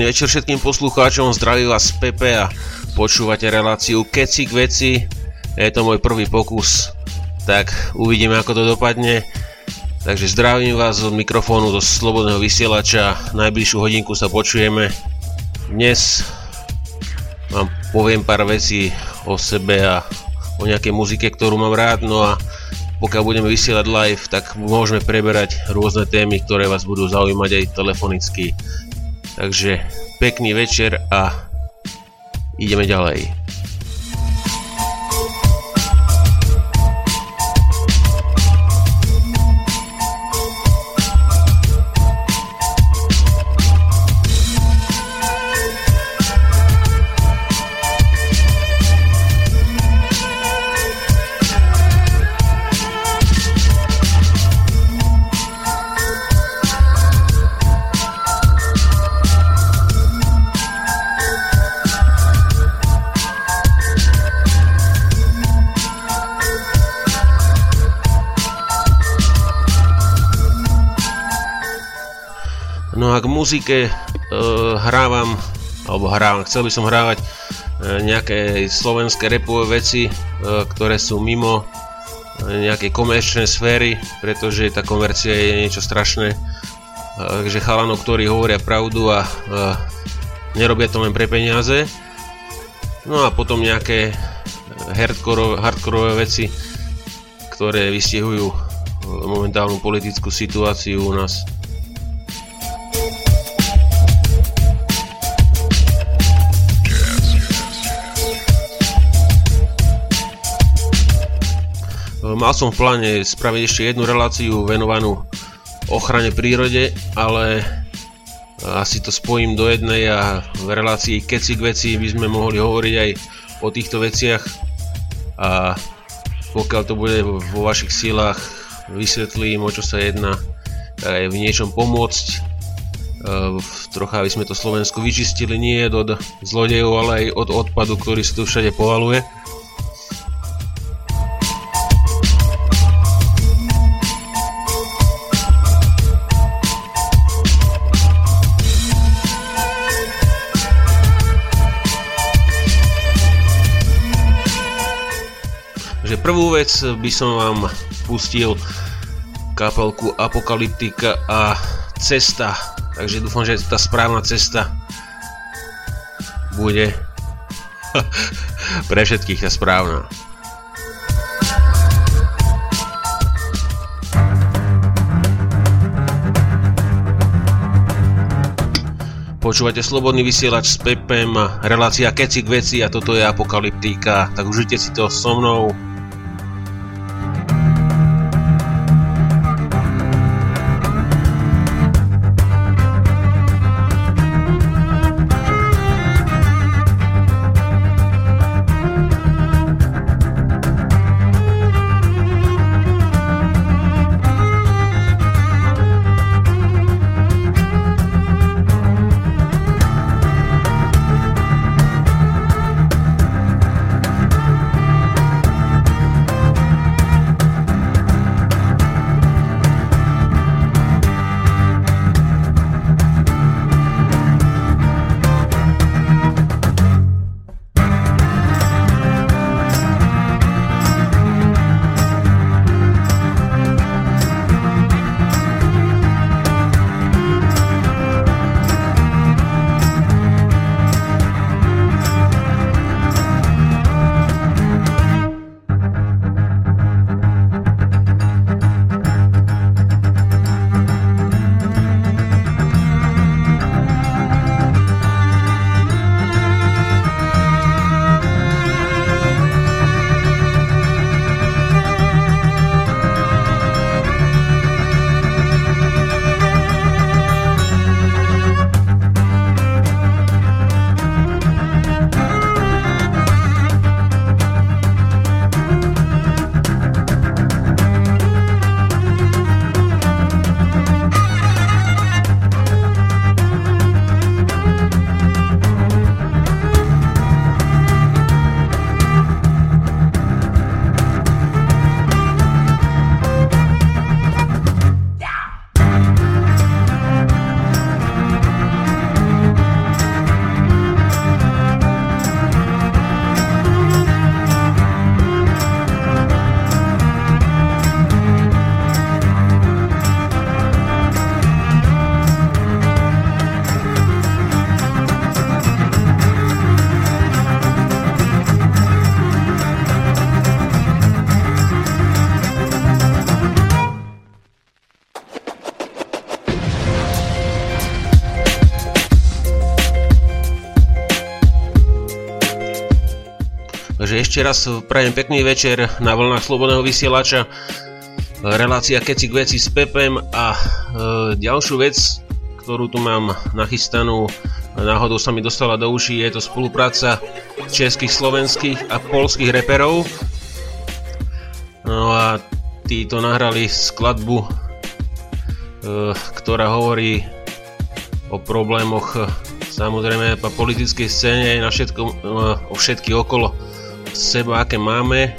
Pekný večer všetkým poslucháčom, zdraví vás Pepe a počúvate reláciu Keci k veci. Je to môj prvý pokus, tak uvidíme ako to dopadne. Takže zdravím vás od mikrofónu do slobodného vysielača, najbližšiu hodinku sa počujeme. Dnes vám poviem pár vecí o sebe a o nejakej muzike, ktorú mám rád, no a pokiaľ budeme vysielať live, tak môžeme preberať rôzne témy, ktoré vás budú zaujímať aj telefonicky. Takže pekný večer a ideme ďalej. Muzike e, hrávam, alebo hrávam, chcel by som hrávať e, nejaké slovenské repové veci, e, ktoré sú mimo e, nejakej komerčnej sféry, pretože tá komercia je niečo strašné. E, takže chalanov, ktorí hovoria pravdu a e, nerobia to len pre peniaze. No a potom nejaké hardcore, hardcore veci, ktoré vystihujú e, momentálnu politickú situáciu u nás. Mal som v pláne spraviť ešte jednu reláciu venovanú ochrane prírode, ale asi to spojím do jednej a v relácii Keci k veci by sme mohli hovoriť aj o týchto veciach. A pokiaľ to bude vo vašich silách vysvetlím o čo sa jedná aj v niečom pomôcť. Trocha aby sme to Slovensku vyčistili nie od zlodejov ale aj od odpadu ktorý sa tu všade povaluje vec by som vám pustil kapelku Apokalyptika a Cesta. Takže dúfam, že tá správna cesta bude pre všetkých tá správna. Počúvate Slobodný vysielač s Pepem, relácia Keci k veci a toto je Apokalyptika, tak užite si to so mnou. Takže ešte raz prajem pekný večer na vlnách Slobodného vysielača. Relácia Kecik veci s Pepem a e, ďalšiu vec, ktorú tu mám nachystanú, náhodou sa mi dostala do uší, je to spolupráca českých, slovenských a polských reperov. No a títo nahrali skladbu, e, ktorá hovorí o problémoch samozrejme po politickej scéne na všetko, e, o všetky okolo seba, aké máme,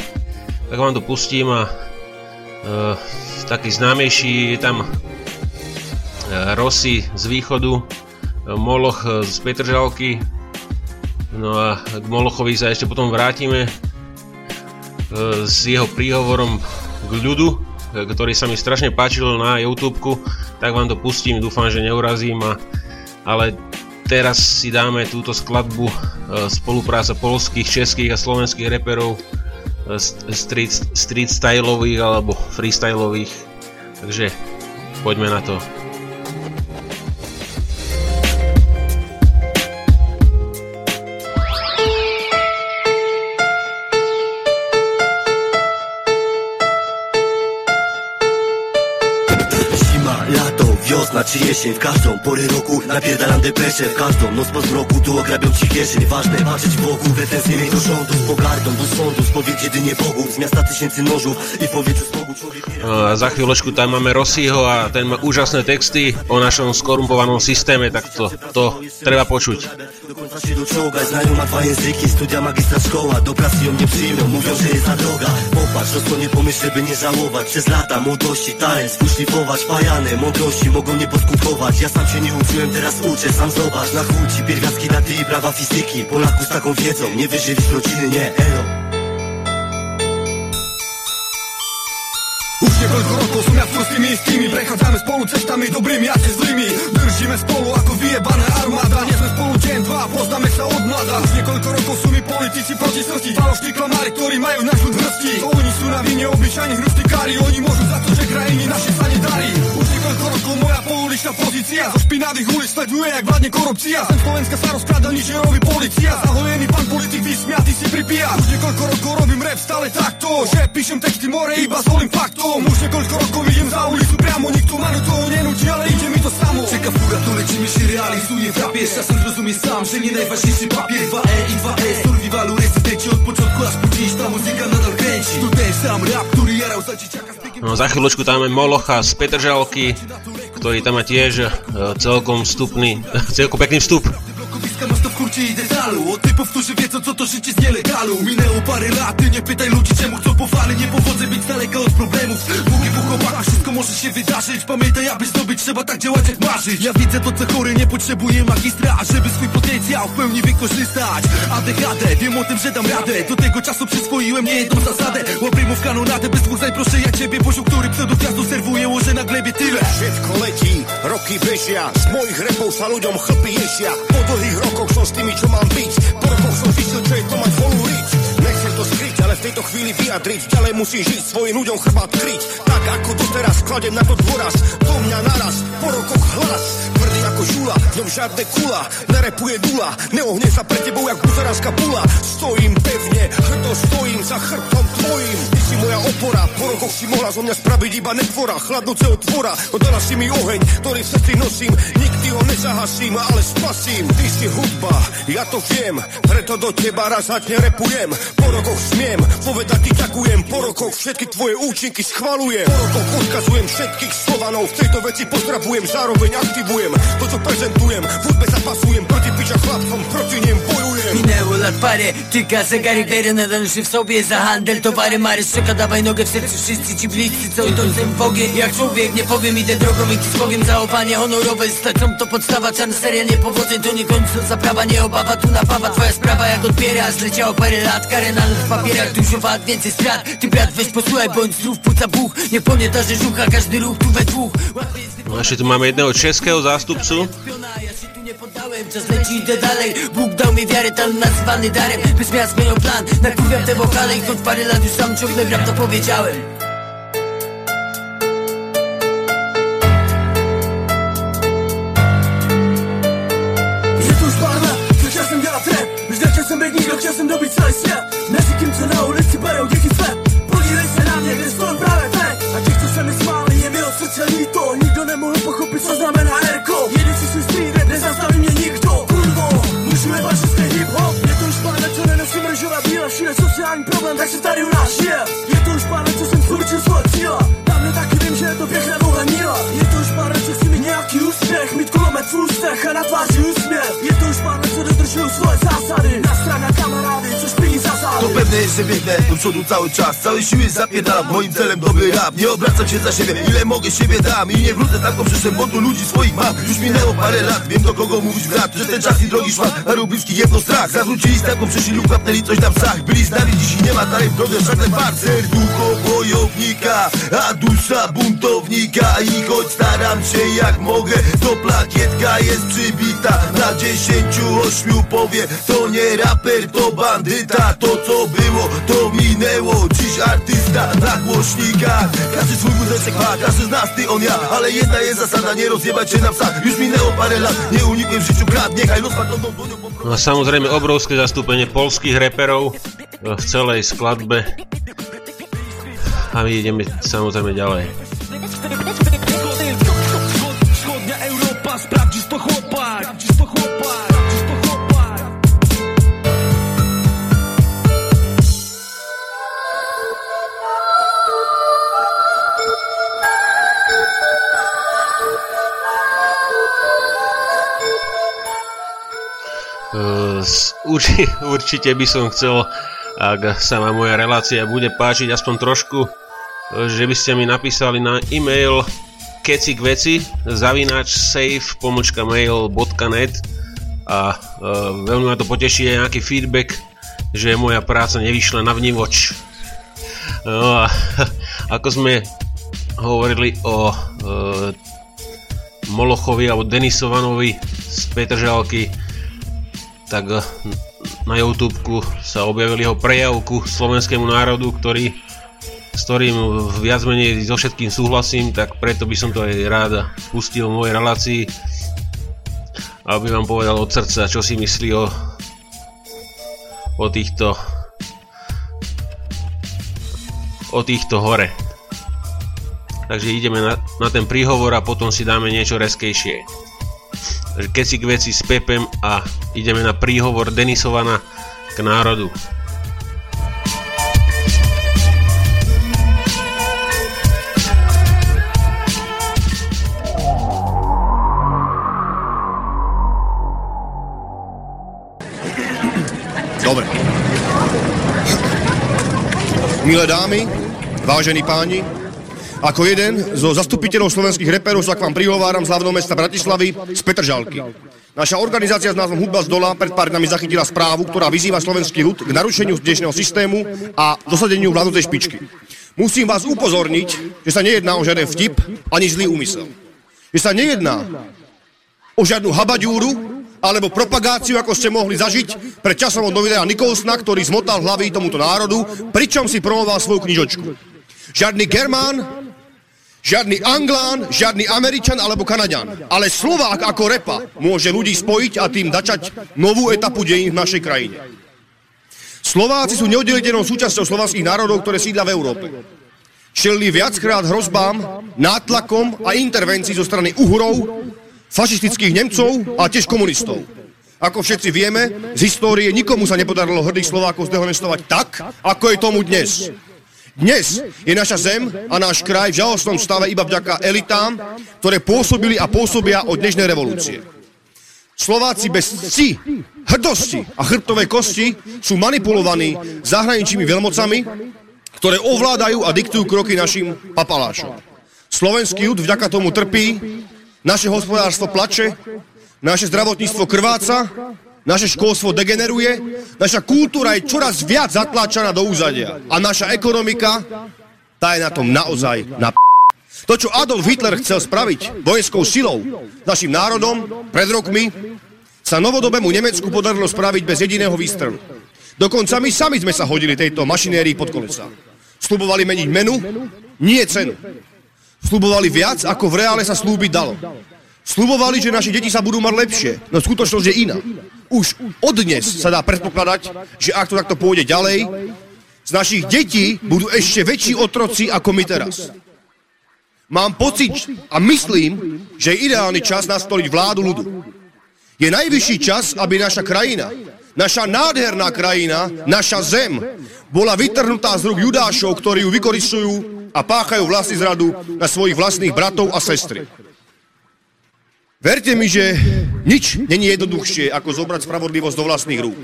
tak vám to pustím a uh, taký známejší je tam uh, Rossi z východu, uh, Moloch z Petržalky, no a k Molochovi sa ešte potom vrátime uh, s jeho príhovorom k ľudu, ktorý sa mi strašne páčil na YouTube, tak vám to pustím, dúfam, že neurazím, a, ale teraz si dáme túto skladbu e, spolupráca polských, českých a slovenských reperov e, street, street styleových alebo freestyleových. Takže poďme na to. Wiosna czy jesień W każdą porę roku napierdalam depreszę W każdą noc po zmroku tu ograbią ci kieszeń Ważne patrzeć wokół, pretensje mieć do rządu Z pogardą do sądu, spowiedź jedynie Bogów Z miasta tysięcy nożów i w powietrzu smogu człowiek a za chvíľočku tam máme Rossiho a ten má úžasné texty o našom skorumpovanom systéme, tak to, to treba počuť. Do końca się doczołgać, znają ma dwa języki Studia magistra szkoła, do pracy ją nie przyjmą Mówią, że jest za droga. Popatrz, to co nie pomyśl, by nie żałować Przez lata młodości, talent, swój szlifować Pajane, mądrości mogą nie podkupować Ja sam się nie uczyłem, teraz uczę, sam zobacz. Na chuj ci pierwiastki daty i prawa fizyki. Polaków z taką wiedzą, nie wyżywisz rodziny, nie, elo. Už niekoľko rokov som ja furt s tými istými Prechádzame spolu cestami dobrými a cez zlými Držíme spolu ako vyjebaná armáda Nie sme spolu deň, dva, poznáme sa od mladá Už niekoľko rokov sú mi politici proti smrti Falošní klamári, ktorí majú To oni sú na vine obyčajní kári Oni môžu za to, že krajiny naše sa nedarí niekoľko rokov moja pouličná pozícia. Zo špinavých ulic sleduje, jak vládne korupcia. Sem Slovenska sa rozkráda ničerový policia. Zahojený pán politik vysmiatý si pripíja Už niekoľko rokov robím rap stále takto. Že píšem texty more iba s holým faktom. Už niekoľko rokov idem za ulicu priamo Nikto ma do toho nenúti, ale ide mi to samo. Čeka fúra, to lečí mi się realizuje w rapie Czasem zrozumie sam, że nie najważniejszy papier. 2E i 2E survivalu rezydenci od początku aż po dziś Ta muzyka nadal kręci To ten sam rap, który jarał za dzieciaka No za chvíľočku tam máme Molocha z Petržalky, ktorý tam má tiež uh, celkom vstupný, celkom pekný vstup. W kurcie i detalu Od typów, którzy wiedzą co to życie z nielegalu. Minęło parę lat, ty nie pytaj ludzi czemu chcą powali Nie powodzę być daleka od problemów. Długi w chłopakach, wszystko może się wydarzyć. Pamiętaj, aby zdobyć trzeba tak działać jak marzyć. Ja widzę to co chory, nie potrzebuję magistra Żeby swój potencjał w pełni wykorzystać. ADHD, wiem o tym, że dam radę. Do tego czasu przyswoiłem niejedną zasadę. Łabrymów kanonadę, bez dwóch proszę ja ciebie Poziom, który pseudogwiazdu serwuje, łoże na glebie tyle. Všetko letí, roky bežia Z mojich repov sa ľuďom chlpy ješia Po dlhých rokoch som s tými, čo mám byť. Po rokoch som zistil, čo je to mať volú riť. Nechcem to skryť, ale v tejto chvíli vyjadriť. Ďalej musím žiť, svojim ľuďom chrbát kryť. Tak ako doteraz, kladem na to dôraz Do mňa naraz, po rokoch hlas. Tvrdý ako žula, v ňom žiadne kula. Nerepuje dula, neohne sa pre tebou jak buzeránska pula. Stojím pevne, hrdo stojím za chrbtom tvojim si moja opora, po rokoch si mohla zo mňa spraviť iba netvora. Chladnúceho tvora, dodala si mi oheň, ktorý v srdci nosím. Nikdy ho nezahasím, ale spasím. Ty si hudba, ja to viem. Preto do teba razatne repujem. Po rokoch smiem povedať ti ďakujem. Po rokoch všetky tvoje účinky schvalujem. Po rokoch odkazujem všetkých Slovanov. V tejto veci pozdravujem, zároveň aktivujem To, co prezentujem, v hudbe zapasujem. Proti piča chlapcom, proti nim bojujem. Minęło lat parę, tyka zegarek Dery nadal w sobie za handel Towary Marys czeka, dawaj nogę w sercu Wszyscy ci bliscy, co idą tym w ogień? Jak człowiek, nie powiem, idę drogą i z Bogiem Zaopanie honorowe, stacją to podstawa Czarna seria, niepowodzeń, to nie końcu Zaprawa, nie obawa, tu napawa Twoja sprawa jak odbiera, zleciało parę lat Karę na w papierach, dużo wad, więcej strat. Ty brat, weź posłuchaj, bądź zdrów, puca buch Nie pamięta, że żucha, każdy ruch tu we dwóch. Ešte tu máme jedného českého zástupcu. Poddałem, czas leci, idę dalej. Bóg dał mi wiarę, tam nazwany darem. Bez miast zmienią plan, nakurwiam te wokale. I choć parę lat już sam ciągle gram, to powiedziałem u nás žije Je to pár let, co jsem cíle Na mě taky vím, že je to dlouhé míle Je to pár let, co chci mít nějaký úspěch Mít kulomet v ústech a na że biegnę do przodu cały czas. Cały siły zapierdalam, moim celem dobry rap. Nie obracam się za siebie, ile mogę siebie dam I nie wrócę tak po przyszłym, bo tu ludzi swoich mam. Już minęło parę lat, wiem do kogo mówić brat Że ten czas i drogi szmat, paru bliskich jedno strach. Zawrócili z taką przyszli lub kapnęli coś na psach Byli z nami, dziś nie ma dalej w drodze żaden bar Serducho wojownika, a dusza buntownika. I choć staram się jak mogę, to plakietka jest przybita. Na dziesięciu ośmiu powie, to nie raper, to bandyta. To co było, to minęło, dziś artysta na głośnikach Każdy swój wózeczek ma, każdy z nas, ty on ja. Ale jedna jest zasada, nie rozjebać się na psach Już minęło parę lat, nie unikłem w życiu krat Niechaj los patrząną dłonią po No samozrejme obrovské zastúpenie polských reperov v celej skladbe. A my ideme samozrejme ďalej. Urči, určite by som chcel, ak sa vám moja relácia bude páčiť aspoň trošku, že by ste mi napísali na e-mail kecikveci zavinač safe pomočka mail.net a uh, veľmi ma to poteší aj nejaký feedback, že moja práca nevyšla na vnívoč. No a ako sme hovorili o uh, Molochovi alebo Denisovanovi z Petržalky, tak eh, na YouTube sa objavil jeho prejavku slovenskému národu, ktorý, s ktorým viac menej so všetkým súhlasím, tak preto by som to aj rád pustil v mojej relácii, aby vám povedal od srdca, čo si myslí o, o týchto o týchto hore. Takže ideme na, na ten príhovor a potom si dáme niečo reskejšie keci k veci s Pepem a ideme na príhovor Denisovana k národu. Dobre. Milé dámy, vážení páni, ako jeden zo zastupiteľov slovenských reperov sa k vám prihováram z hlavného mesta Bratislavy z Petržalky. Naša organizácia s názvom Hudba z dola pred pár dňami zachytila správu, ktorá vyzýva slovenský ľud k narušeniu dnešného systému a dosadeniu vládnutej špičky. Musím vás upozorniť, že sa nejedná o žiaden vtip ani zlý úmysel. Že sa nejedná o žiadnu habaďúru alebo propagáciu, ako ste mohli zažiť pred časom od novinára Nikolsna, ktorý zmotal hlavy tomuto národu, pričom si promoval svoju knižočku. Žiadny Germán, žiadny Anglán, žiadny Američan alebo Kanaďan. Ale Slovák ako repa môže ľudí spojiť a tým začať novú etapu dejín v našej krajine. Slováci sú neoddeliteľnou súčasťou slovanských národov, ktoré sídla v Európe. Čelili viackrát hrozbám, nátlakom a intervencií zo strany Uhurov, fašistických Nemcov a tiež komunistov. Ako všetci vieme, z histórie nikomu sa nepodarilo hrdých Slovákov zdehonestovať tak, ako je tomu dnes. Dnes je naša zem a náš kraj v žalostnom stave iba vďaka elitám, ktoré pôsobili a pôsobia od dnešnej revolúcie. Slováci bez cti, hrdosti a chrbtovej kosti sú manipulovaní zahraničnými veľmocami, ktoré ovládajú a diktujú kroky našim papalášom. Slovenský ľud vďaka tomu trpí, naše hospodárstvo plače, naše zdravotníctvo krváca, naše školstvo degeneruje, naša kultúra je čoraz viac zatláčaná do úzadia a naša ekonomika, tá je na tom naozaj na p***. To, čo Adolf Hitler chcel spraviť vojenskou silou našim národom pred rokmi, sa novodobému Nemecku podarilo spraviť bez jediného výstrelu. Dokonca my sami sme sa hodili tejto mašinérii pod kolesa. Slubovali meniť menu, nie cenu. Slubovali viac, ako v reále sa slúbiť dalo. Slubovali, že naši deti sa budú mať lepšie, no skutočnosť je iná. Už od dnes sa dá predpokladať, že ak to takto pôjde ďalej, z našich detí budú ešte väčší otroci ako my teraz. Mám pocit a myslím, že je ideálny čas nastoliť vládu ľudu. Je najvyšší čas, aby naša krajina Naša nádherná krajina, naša zem, bola vytrhnutá z rúk judášov, ktorí ju vykoristujú a páchajú vlastný zradu na svojich vlastných bratov a sestry. Verte mi, že nič není jednoduchšie, ako zobrať spravodlivosť do vlastných rúk.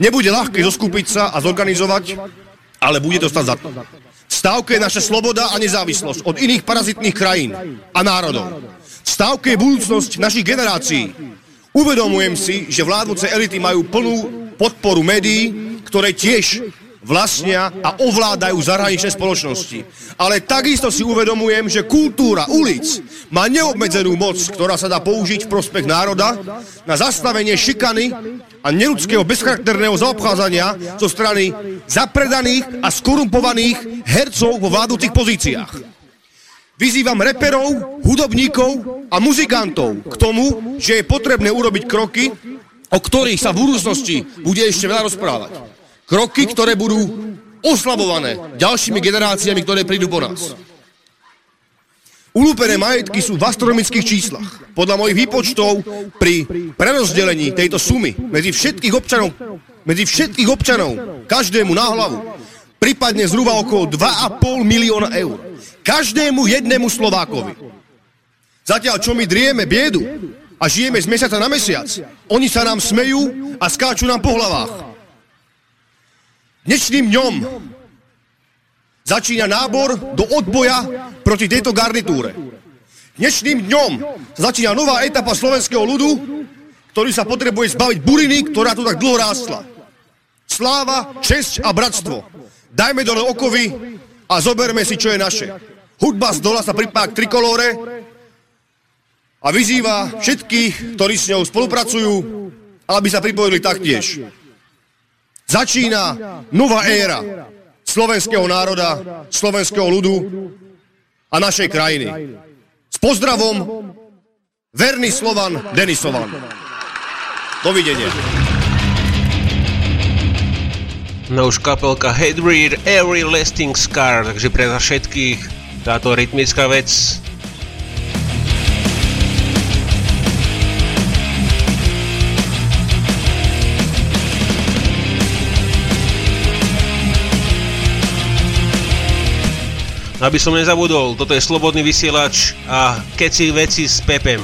Nebude ľahké zoskupiť sa a zorganizovať, ale bude to stať za to. Stávke je naša sloboda a nezávislosť od iných parazitných krajín a národov. Stávke je budúcnosť našich generácií, Uvedomujem si, že vládnuce elity majú plnú podporu médií, ktoré tiež vlastnia a ovládajú zahraničné spoločnosti. Ale takisto si uvedomujem, že kultúra ulic má neobmedzenú moc, ktorá sa dá použiť v prospech národa na zastavenie šikany a neludského bezcharakterného zaobchádzania zo strany zapredaných a skorumpovaných hercov vo vládnutých pozíciách. Vyzývam reperov, hudobníkov a muzikantov k tomu, že je potrebné urobiť kroky, o ktorých sa v budúcnosti bude ešte veľa rozprávať. Kroky, ktoré budú oslabované ďalšími generáciami, ktoré prídu po nás. Ulúpené majetky sú v astronomických číslach. Podľa mojich výpočtov pri prerozdelení tejto sumy medzi všetkých občanov, medzi všetkých občanov, každému na hlavu, prípadne zhruba okolo 2,5 milióna eur každému jednému Slovákovi. Zatiaľ, čo my drieme biedu a žijeme z mesiaca na mesiac, oni sa nám smejú a skáču nám po hlavách. Dnešným dňom začína nábor do odboja proti tejto garnitúre. Dnešným dňom začína nová etapa slovenského ľudu, ktorý sa potrebuje zbaviť buriny, ktorá tu tak dlho rástla. Sláva, česť a bratstvo. Dajme dole okovy a zoberme si, čo je naše. Hudba z dola sa pripája k trikolóre a vyzýva všetkých, ktorí s ňou spolupracujú, aby sa pripojili taktiež. Začína nová éra slovenského národa, slovenského ľudu a našej krajiny. S pozdravom, verný Slovan Denisovan. Dovidenia. No už kapelka Headrear Every Lasting Scar, takže pre všetkých táto rytmická vec Aby som nezabudol, toto je Slobodný vysielač a keci veci s Pepem.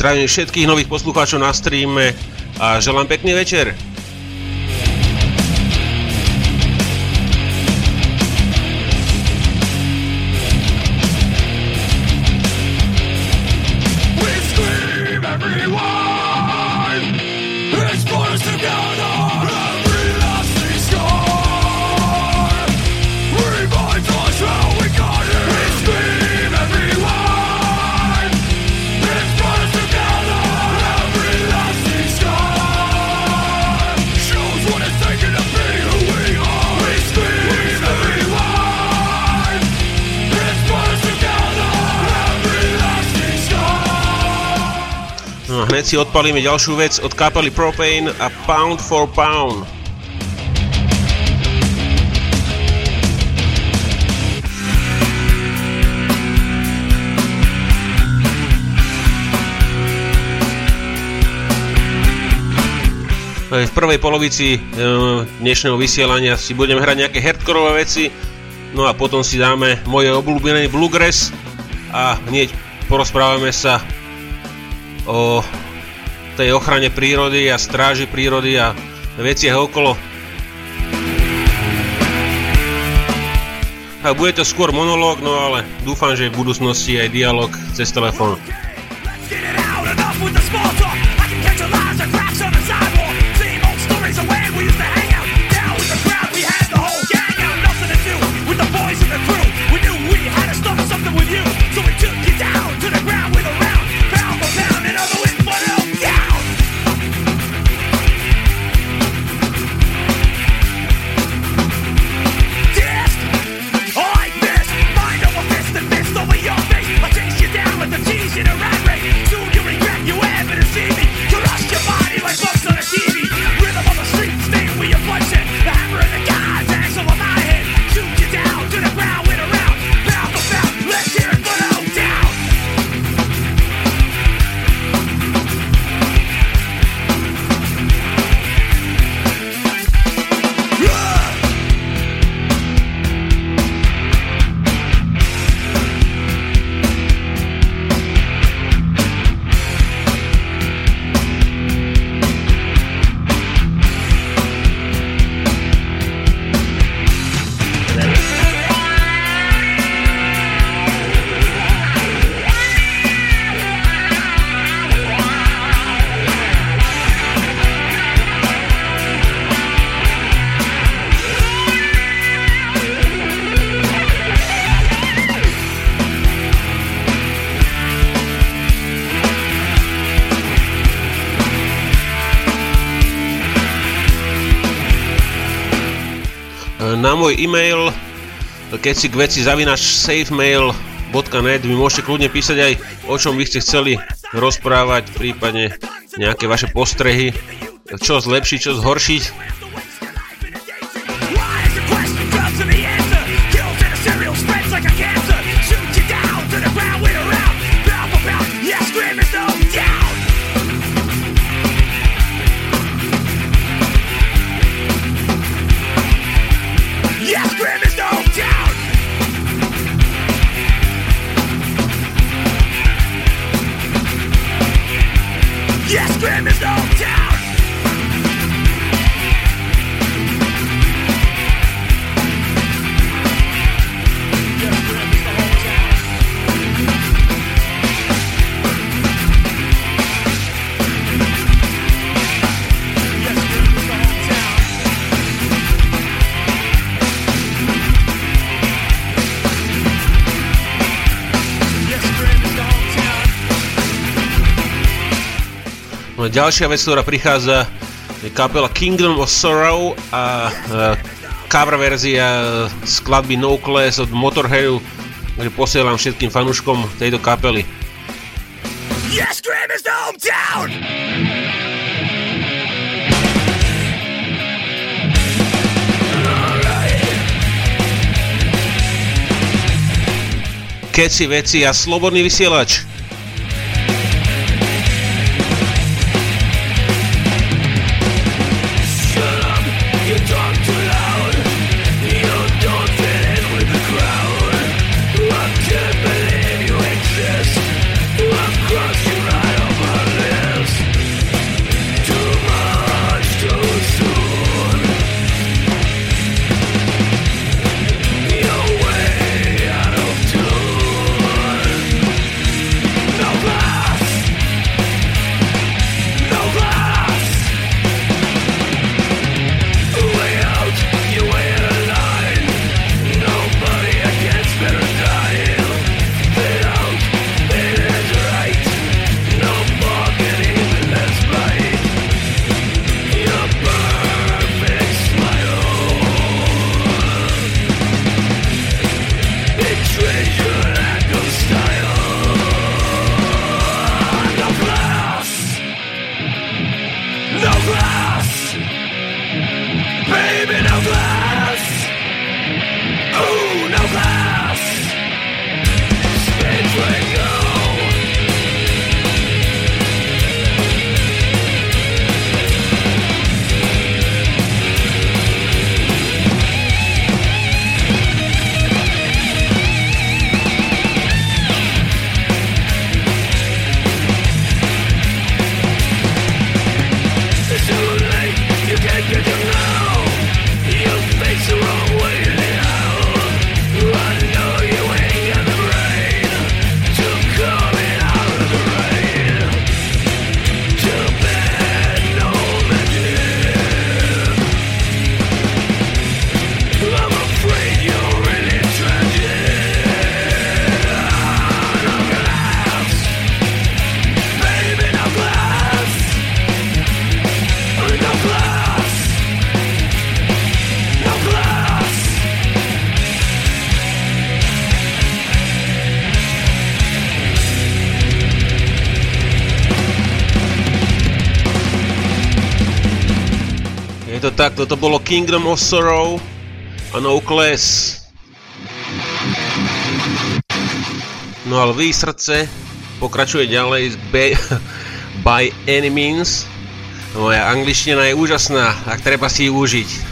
Zdravím všetkých nových poslucháčov na streame a želám pekný večer. Hneď si odpalíme ďalšiu vec od kapely Propane a Pound for Pound. V prvej polovici e, dnešného vysielania si budeme hrať nejaké hardcore veci, no a potom si dáme moje obľúbené bluegrass a hneď porozprávame sa o tej ochrane prírody a stráži prírody a veciach okolo. A bude to skôr monológ, no ale dúfam, že v budúcnosti aj dialog cez telefón. Môj e-mail keď si k veci zavinaš safemail.net mi môžete kľudne písať aj o čom by ste chceli rozprávať, prípadne nejaké vaše postrehy, čo zlepšiť, čo zhoršiť ďalšia vec, ktorá prichádza, je kapela Kingdom of Sorrow a uh, cover verzia skladby No Class od Motorheadu, takže posielam všetkým fanúškom tejto kapely. Yes, Graham is the hometown! Keď si veci a slobodný vysielač. Je to tak, toto bolo Kingdom of Sorrow a No Class. No ale vy srdce pokračuje ďalej z by, by Any Means. Moja angličtina je úžasná, ak treba si ju užiť.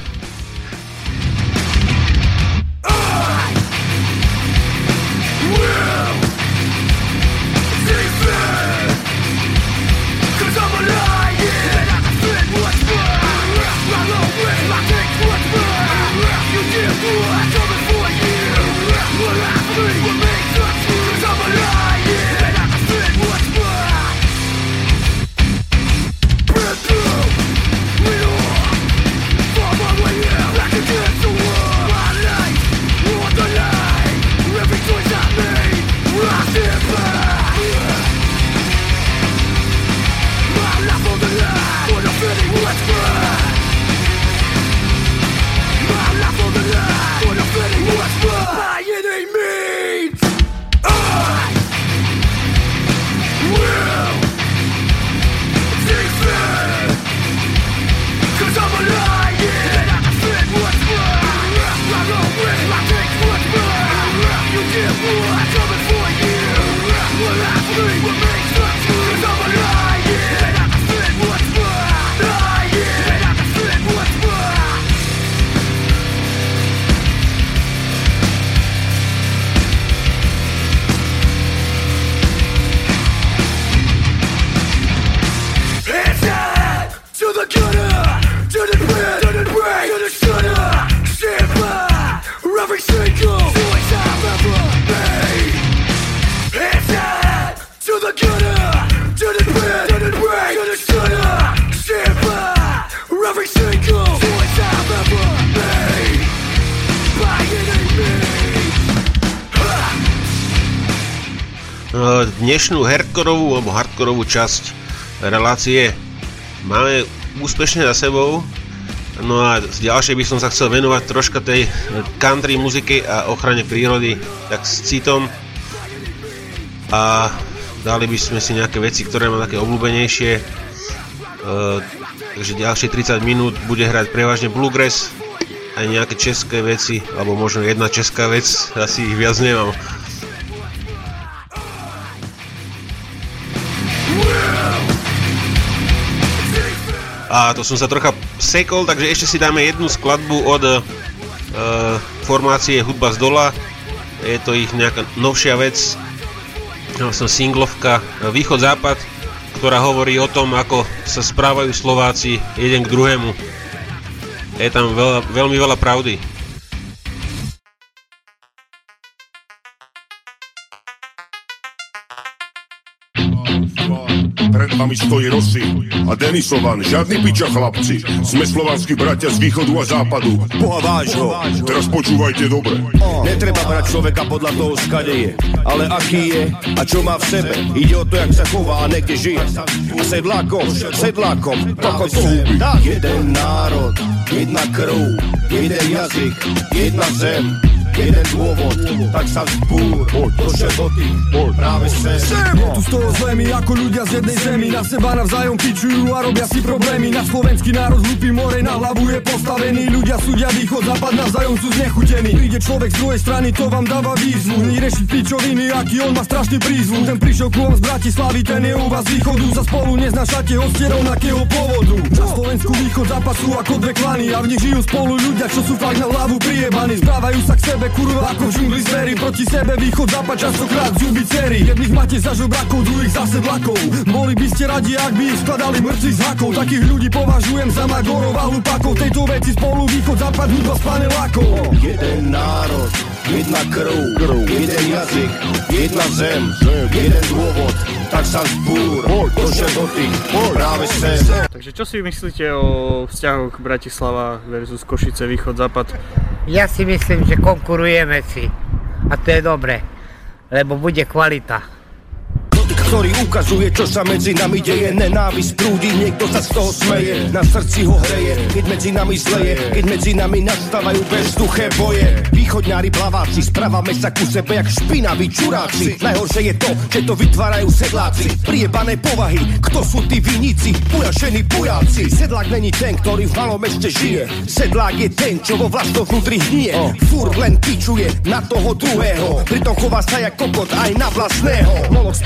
Dnešnú hardkorovú alebo hardkorovú časť relácie máme úspešne za sebou. No a z ďalšej by som sa chcel venovať troška tej country muziky a ochrane prírody tak s citom. A dali by sme si nejaké veci, ktoré mám také obľúbenejšie. E, takže ďalšie 30 minút bude hrať prevažne bluegrass, aj nejaké české veci, alebo možno jedna česká vec, asi ich viac nemám. A to som sa trocha sekol, takže ešte si dáme jednu skladbu od uh, formácie Hudba z dola. Je to ich nejaká novšia vec, som singlovka Východ-Západ, ktorá hovorí o tom, ako sa správajú Slováci jeden k druhému. Je tam veľa, veľmi veľa pravdy. Vami stojí Rossi a Denisovan, žiadny piča chlapci. Sme slovanskí bratia z východu a západu. Boha vášho. Teraz počúvajte dobre. Netreba brať človeka podľa toho, skade je, ale aký je a čo má v sebe. Ide o to, jak sa chová a niekde žije. Sedlákom, sedlákom, toko sú. Jeden národ, jedna krv, jeden jazyk, jedna zem jeden dôvod, tak sa vzbúr, došiel do tých, práve sem. Tu z toho zlemi, ako ľudia z jednej zemi, na seba navzájom pičujú a robia si problémy. Na slovenský národ hlupý more na hlavu je postavený, ľudia súdia východ, západ navzájom sú znechutení. Príde človek z druhej strany, to vám dáva výzvu, riešiť pičoviny, aký on má strašný prízvu. Ten prišiel ku vám z Bratislavy, ten je u vás z východu, za spolu neznašate hostie rovnakého pôvodu. Na Slovensku východ, západ sú ako dve klany a v nich žijú spolu ľudia, čo sú fakt na hlavu prijebaní. Správajú sa k sebe kurva ako v džungli zvery. Proti sebe východ, západ, častokrát zuby cery Jedných máte za žobrakov, druhých za sedlakov. Boli by ste radi, ak by ich skladali mŕtvi z hakov. Takých ľudí považujem za magorov a hlupakov Tejto veci spolu východ, západ, hudba s panelákov. Jeden národ, jedna krv, jeden jazyk, jedna zem, jeden dôvod tak sa zbúr, došiel do tých, práve sem. Takže čo si myslíte o vzťahoch Bratislava versus Košice, východ, západ? Ja si myslím, že konkurujeme si. A to je dobre, lebo bude kvalita. Ktorý ukazuje, čo sa medzi nami deje. Nenávisť prúdi, niekto sa z toho smeje, na srdci ho hreje, keď medzi nami zleje, keď medzi nami nastávajú bezduché boje. Východňári plaváci, správame sa ku sebe jak špinaví čuráci. Najhoršie je to, že to vytvárajú sedláci, priebané povahy. Kto sú tí viníci, pujašení pujáci? Sedlák není ten, ktorý v malom meste žije. Sedlák je ten, čo vo vlastnom vnútri hnie. Furt len pičuje na toho druhého. Pritom chová sa jak kokot aj na vlastného. Moloch z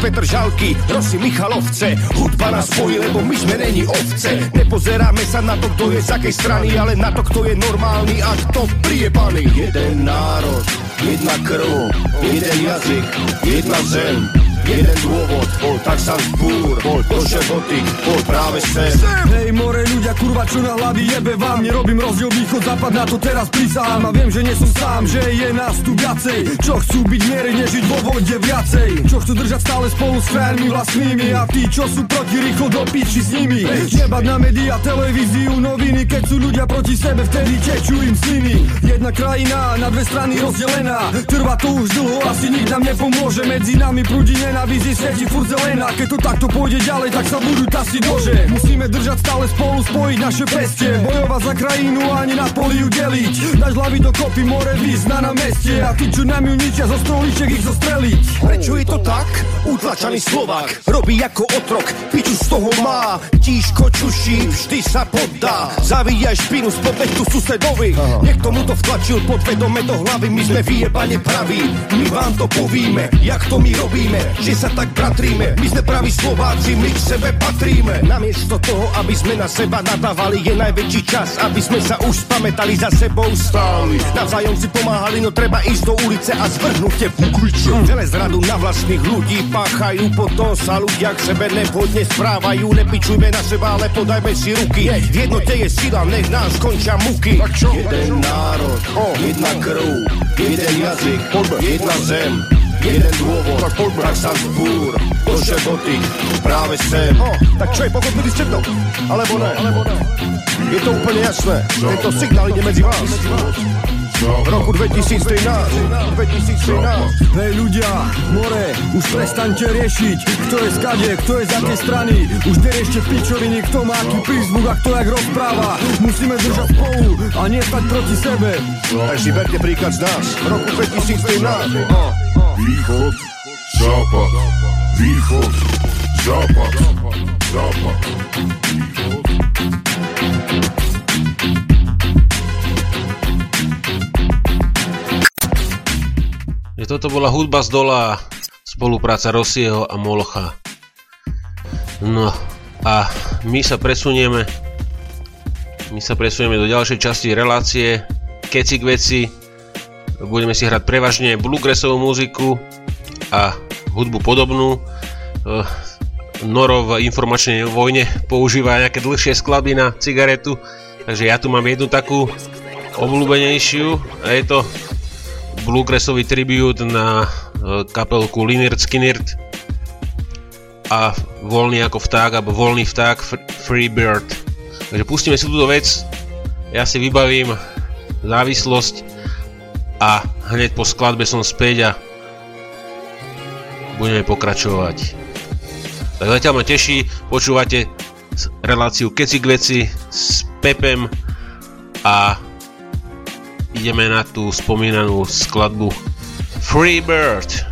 Petržalky, Rosy Michalovce. Hudba nás spojí, lebo my sme není ovce. Nepozeráme sa na to, kto je z akej strany, ale na to, kto je normálny a kto priebaný. Jeden národ, jedna krv, jeden jazyk, jedna zem. Jeden dôvod, tak sa zbúr, do šeboty, práve sem. Hej more ľudia, kurva čo na hlavy jebe vám. Nerobím rozdiel východ, západ na to teraz prisahám A viem, že nie som sám, že je nás tu viacej. Čo chcú byť miery, nežiť vo vode viacej. Čo chcú držať stále spolu s frajermi vlastnými. A tí, čo sú proti, rýchlo do piči s nimi. Jebať na média, televíziu, noviny. Keď sú ľudia proti sebe, vtedy tečú im sliny Jedna krajina, na dve strany rozdelená. Trvá to už dlho, asi nik nám nepomôže. Medzi nami prúdi nenávisť, svieti furt zelená. Keď to takto pôjde ďalej, tak sa budú tasiť nože. Musíme držať stále spolu, spojiť naše pestie Bojovať za krajinu a ani na poli ju deliť. Dať hlavy do kopy, more význa na meste. A tí, čo nám ju ničia, zo stoliček ich zostreliť. Prečo je to tak? Utlačaný Slovák robí ako otrok, piču z toho má. Tížko čuší, vždy sa poddá. Zavíjaj špinu z popetu susedovi. Niekto mu to vtlačil podvedome do hlavy My sme vyjebane praví, my vám to povíme Jak to my robíme, že sa tak bratríme. My sme praví Slováci, my k sebe patríme. Namiesto toho, aby sme na seba nadávali Je najväčší čas, aby sme sa už spametali za sebou. Stáli. Navzájom si pomáhali, no treba ísť do ulice a zvrhnúť tie puklice. Celé zradu na vlastných ľudí páchajú Potom sa ľudia k sebe nevhodne správajú. Nepičujme na seba, ale podajme si ruky. V jednote je sila, nech nás končia muky. Jeden národ, jedna krv, jeden jazyk, jedna zem Jeden dôvod, tak, poďme. tak sa zbúr. Do šeboty, práve sem. Oh, Tak čo je, pochopili ste to? Alebo ne? Alebo ne? Je to úplne jasné. Tento signál ide medzi vás. V roku 2013 2013 Hej ľudia, more, už prestaňte riešiť Kto je skade, kto je z akej strany. Už neriešte pičoviny, kto má aký prízvuk a kto jak rozpráva. Musíme držať spolu a nie stať proti sebe. Tak si berte príklad z nás. V roku 2013 Východ, západ, východ, západ, západ, východ. Toto bola hudba z dola, spolupráca Rosieho a Molocha. No a my sa presunieme my sa presunieme do ďalšej časti relácie Keci k veci budeme si hrať prevažne bluegrassovú muziku a hudbu podobnú. Eh, Noro v informačnej vojne používa nejaké dlhšie skladby na cigaretu takže ja tu mám jednu takú obľúbenejšiu a je to bluegrassový tribute na eh, kapelku Lynyrd Skynyrd a voľný ako vták alebo voľný vták Free Bird. Takže pustíme si túto vec. Ja si vybavím závislosť a hneď po skladbe som späť a budeme pokračovať. Tak zatiaľ ma teší, počúvate reláciu Keci k veci s Pepem a ideme na tú spomínanú skladbu Free Bird.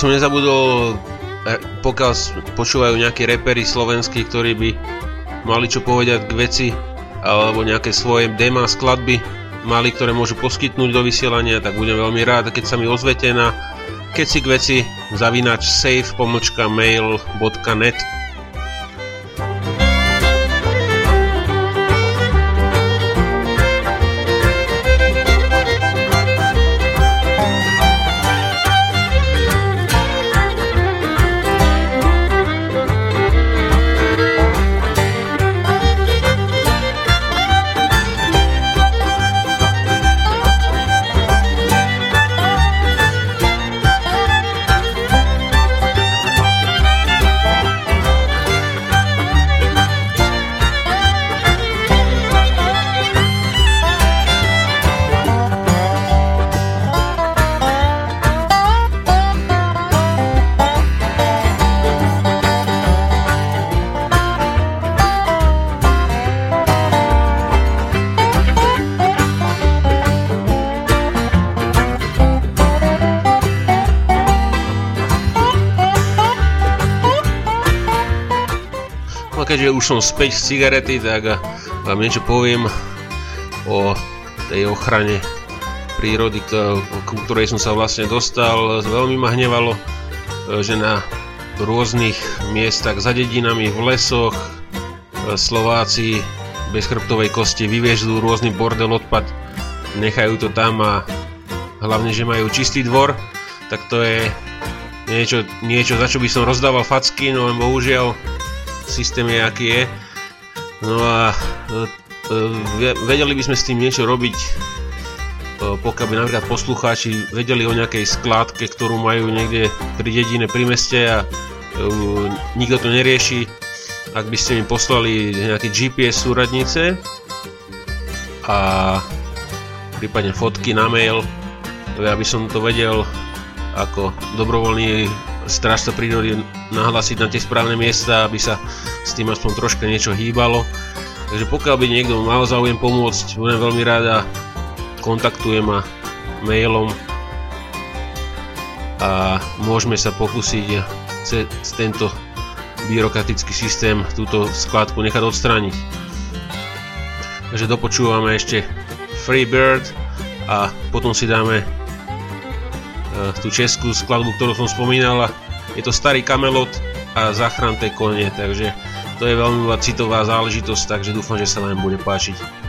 Som nezabudol, e, pokiaľ počúvajú nejakí repery slovenskí, ktorí by mali čo povedať k veci, alebo nejaké svoje dema, skladby mali, ktoré môžu poskytnúť do vysielania, tak budem veľmi rád, keď sa mi ozvete na keci k veci zavinač safe pomočka mail.net keďže už som späť z cigarety, tak vám niečo poviem o tej ochrane prírody, ku ktorej som sa vlastne dostal. Veľmi ma hnevalo, že na rôznych miestach za dedinami, v lesoch Slováci bez chrbtovej kosti vyviežú rôzny bordel odpad, nechajú to tam a hlavne, že majú čistý dvor, tak to je niečo, niečo za čo by som rozdával facky, no len bohužiaľ systém je aký je. No a e, e, vedeli by sme s tým niečo robiť, e, pokiaľ by napríklad poslucháči vedeli o nejakej skládke, ktorú majú niekde pri dedine, pri meste a nikto to nerieši, ak by ste mi poslali nejaké GPS súradnice a prípadne fotky na mail, aby som to vedel ako dobrovoľný strážca prírody nahlásiť na tie správne miesta, aby sa s tým aspoň troška niečo hýbalo. Takže pokiaľ by niekto mal záujem pomôcť, budem veľmi rád a kontaktujem ma mailom a môžeme sa pokúsiť cez tento byrokratický systém túto skladku nechať odstrániť. Takže dopočúvame ešte Free Bird a potom si dáme tú českú skladbu, ktorú som spomínal. Je to starý kamelot a zachránte kone, takže to je veľmi citová záležitosť, takže dúfam, že sa vám bude páčiť.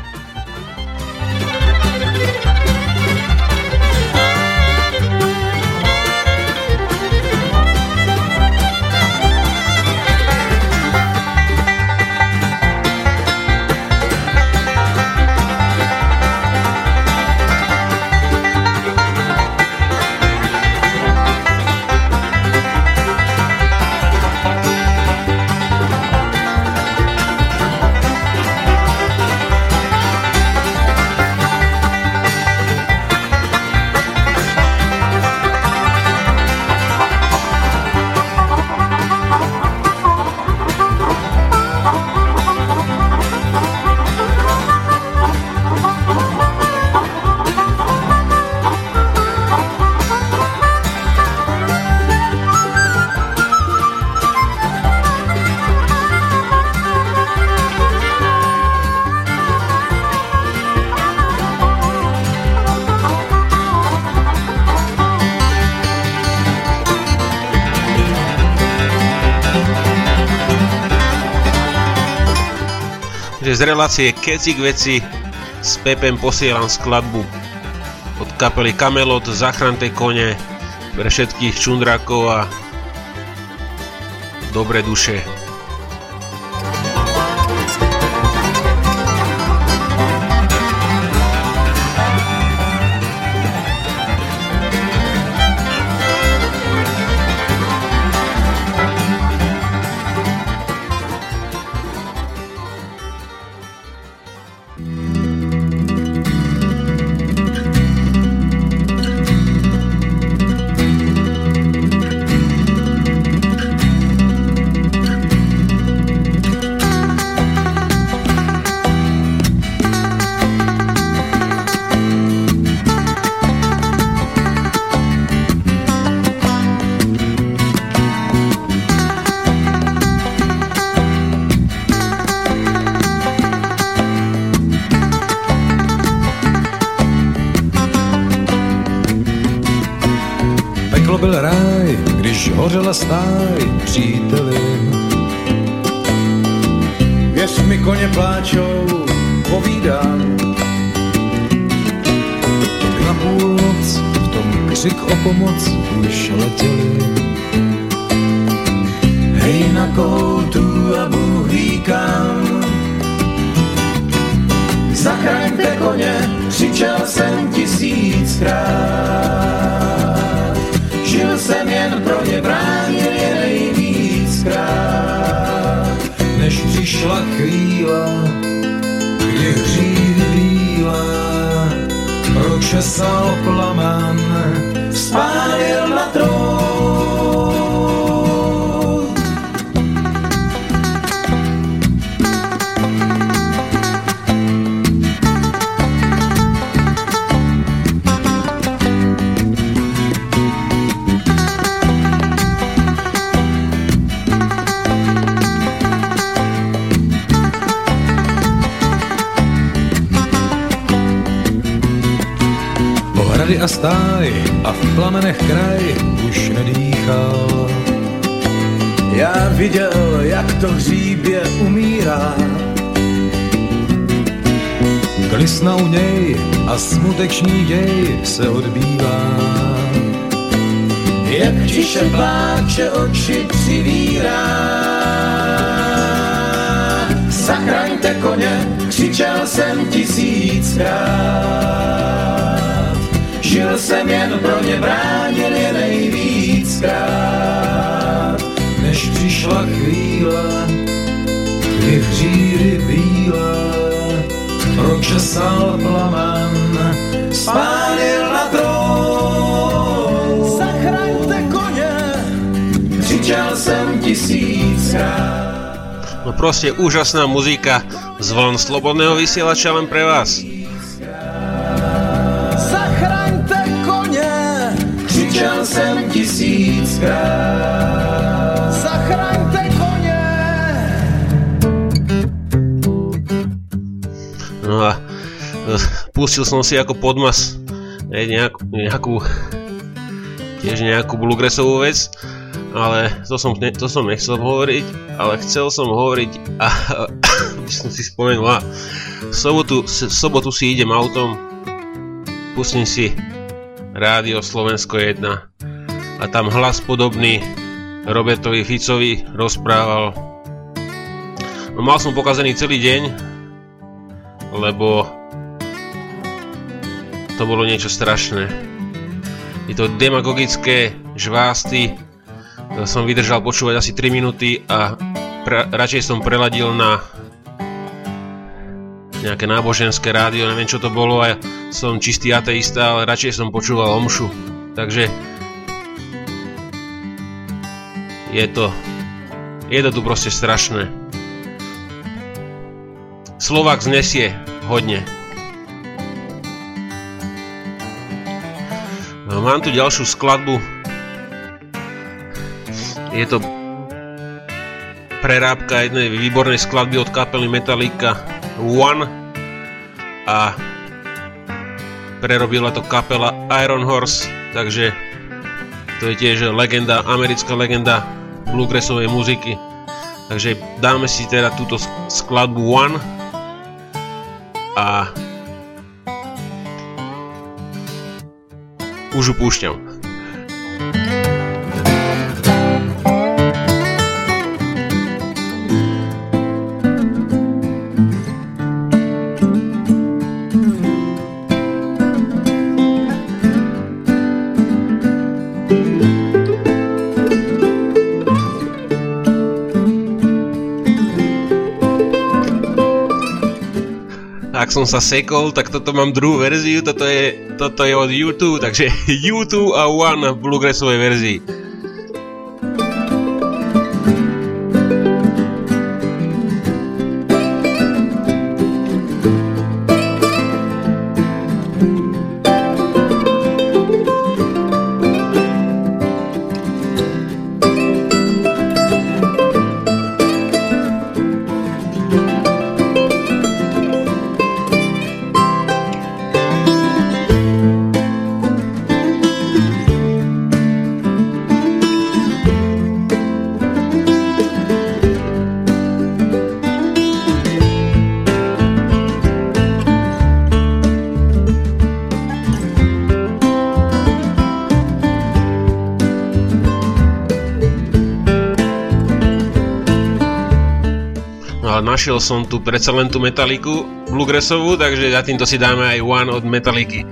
Z relácie Kecik veci s Pepem posielam skladbu od kapely Kamelot, Zachrante kone pre všetkých čundrákov a dobre duše. Byl ráj, když hořela stáj, příteli. Věř mi koně pláčou, povídám. Na půlnoc v tom křik o pomoc už letěli. Hej na koutu a Bůh ví. Zachraňte koně, křičel jsem tisíckrát. Žil jsem jen pro ně, bránil je nejvíckrát. Než přišla chvíle, kdy hřídy bílá, pročesal plamen, spálil na trón. A stáj a v plamenech kraj už nedýchal. Já viděl, jak to hříbě umírá. Klisna u něj a smutečný děj se odbývá. Jak tiše pláče oči přivírá. Zachraňte koně, křičel jsem tisíckrát. Žil jsem jen pro ně, bránil je nejvíckrát, než přišla chvíle, kdy v řídy bílé pročesal plamen, spálil na trón. Zachraňte koně, křičel jsem tisíckrát. No proste úžasná muzika z vln Slobodného vysielača len pre vás. Tisíckrát. Zachraňte koně! No a e, pustil som si ako podmas nejakú, nejakú tiež nejakú bluegrassovú vec, ale to som, ne, to som nechcel hovoriť, ale chcel som hovoriť a by som si spomenul, a v sobotu, v sobotu si idem autom, pustím si Rádio Slovensko 1 a tam hlas podobný Robertovi Ficovi rozprával. No mal som pokazený celý deň, lebo to bolo niečo strašné. Je to demagogické žvásty, som vydržal počúvať asi 3 minúty a pra, radšej som preladil na nejaké náboženské rádio, neviem čo to bolo a som čistý ateista, ale radšej som počúval omšu. Takže je to, je to tu proste strašné. Slovak znesie hodne. No, mám tu ďalšiu skladbu. Je to prerábka jednej výbornej skladby od kapely Metallica One a prerobila to kapela Iron Horse, takže to je tiež legenda, americká legenda bluegrassovej muziky. Takže dáme si teda túto skladbu One a už ju púšťam. Som sa sekol, tak toto mám druhú verziu, toto je, toto je od YouTube, takže YouTube a One v bluegrassovej verzii. Našiel som tu predsa len tú metaliku bluegrassovú, takže za týmto si dáme aj One od metaliky.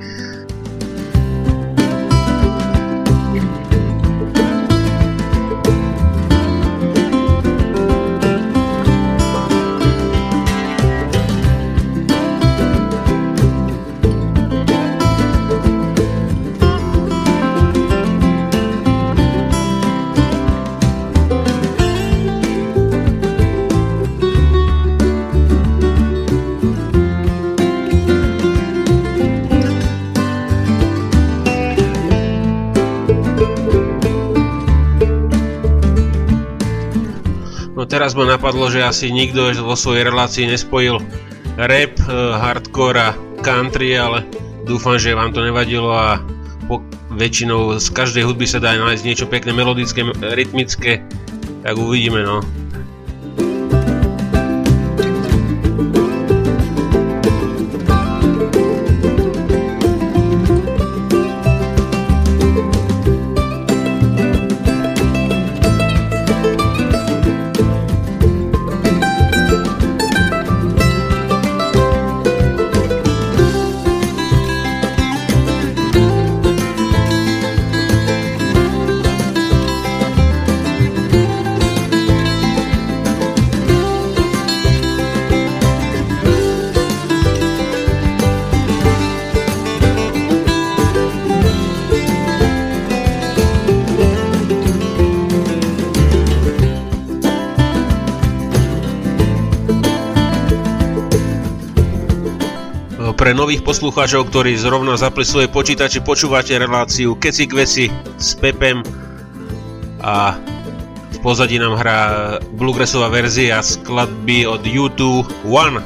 Teraz ma napadlo, že asi nikto vo svojej relácii nespojil rap, eh, hardcore a country, ale dúfam, že vám to nevadilo a po, väčšinou z každej hudby sa dá nájsť niečo pekné, melodické, rytmické, tak uvidíme no. Pre nových poslucháčov, ktorí zrovna zapli svoje počítače, počúvate reláciu Keci k veci s Pepem a v pozadí nám hrá bluegrassová verzia skladby od YouTube One.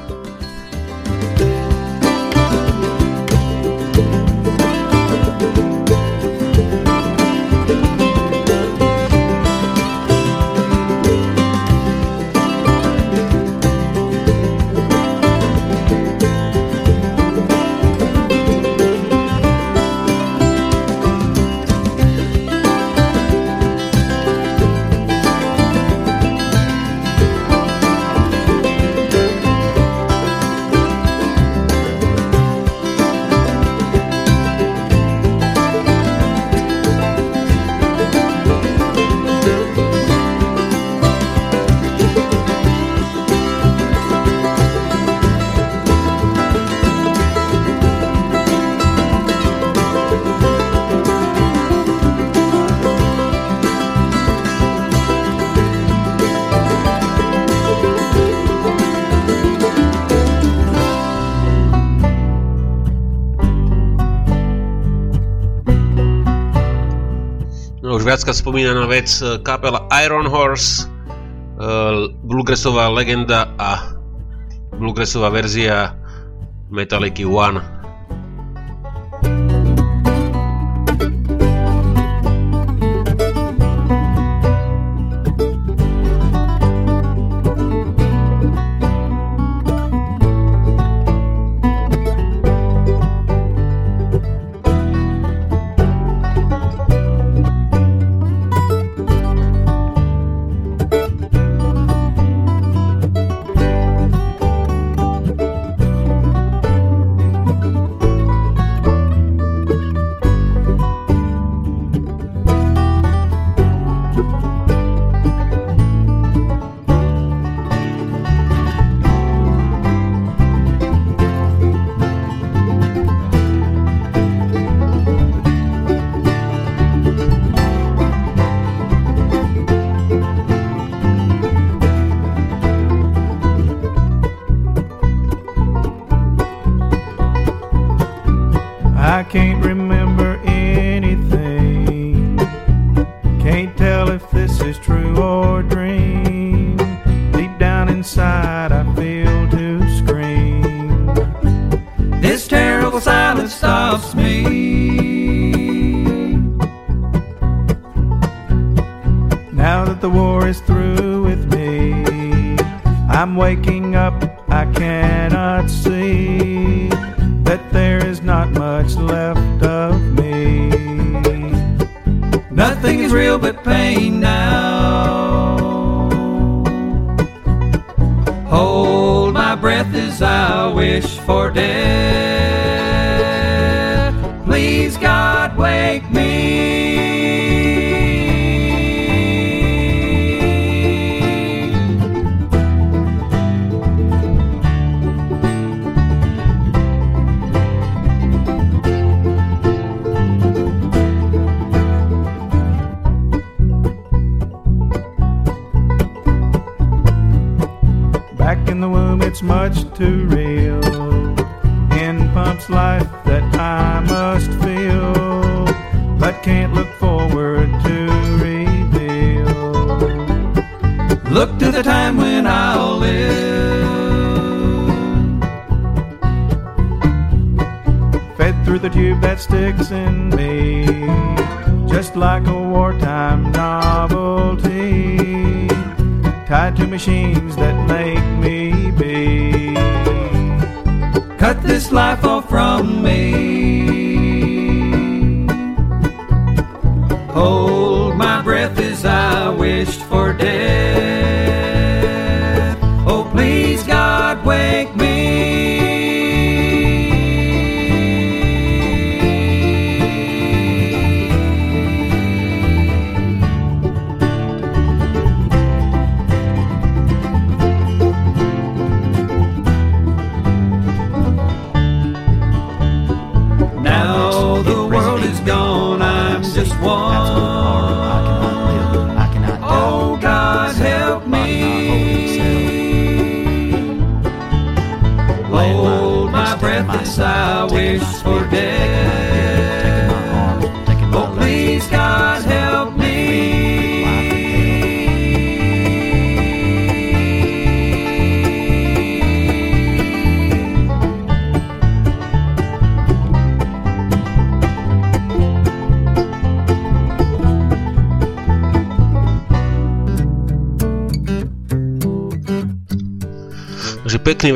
Viacka spomínaná vec, e, kapela Iron Horse, e, bluegrassová legenda a bluegrassová verzia Metallica One.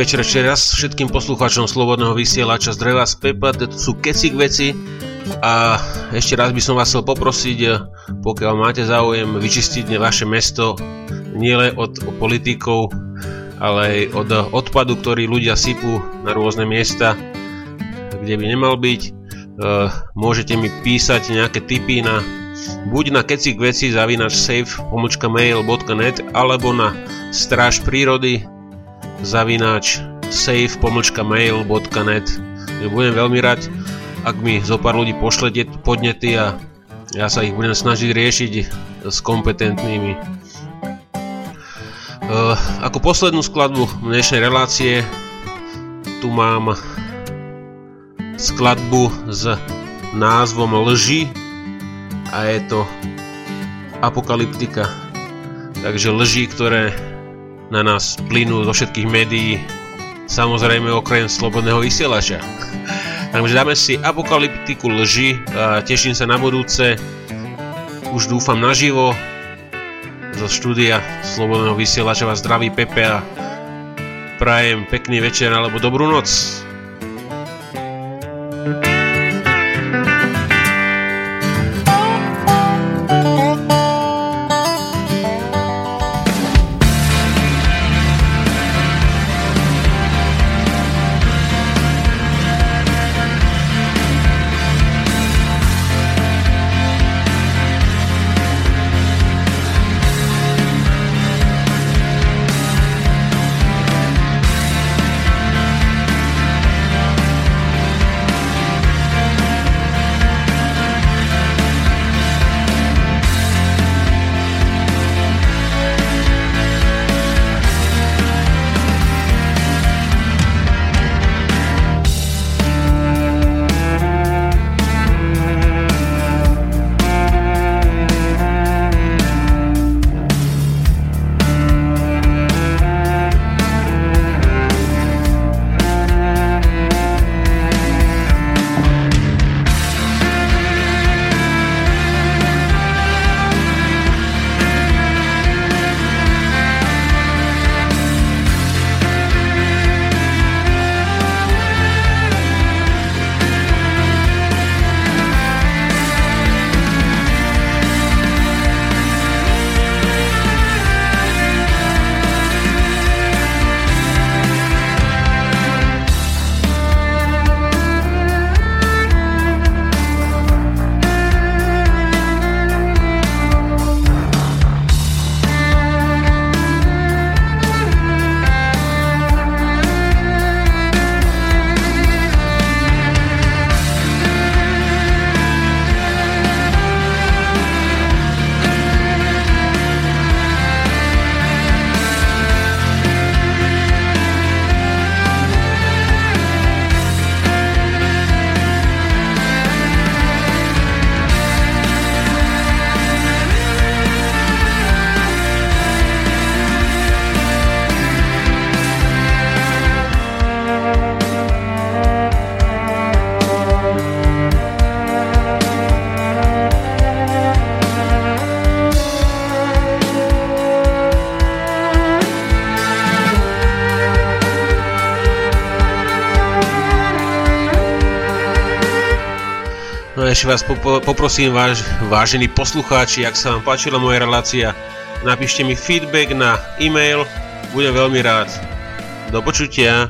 Večer ešte raz všetkým poslucháčom Slobodného vysielača z Dreva z Pepa, to sú kecik veci a ešte raz by som vás chcel poprosiť, eh, pokiaľ máte záujem vyčistiť vaše mesto nielen od politikov, ale aj od odpadu, ktorý ľudia sypú na rôzne miesta, kde by nemal byť. Eh, Môžete mi písať nejaké tipy na buď na kecik veci zavinač safe mail.net alebo na stráž prírody zavináč safe.mail.net Budem veľmi rád, ak mi zo pár ľudí pošlete podnety a ja sa ich budem snažiť riešiť s kompetentnými. Uh, ako poslednú skladbu dnešnej relácie tu mám skladbu s názvom Lži a je to apokalyptika. Takže lži, ktoré na nás plynú zo všetkých médií, samozrejme okrem slobodného vysielača. Takže dáme si apokalyptiku lži a teším sa na budúce. Už dúfam naživo zo štúdia Slobodného vysielača vás zdraví Pepe a prajem pekný večer alebo dobrú noc. Ešte vás poprosím, váž, vážení poslucháči, ak sa vám páčila moja relácia, napíšte mi feedback na e-mail, budem veľmi rád. Do počutia.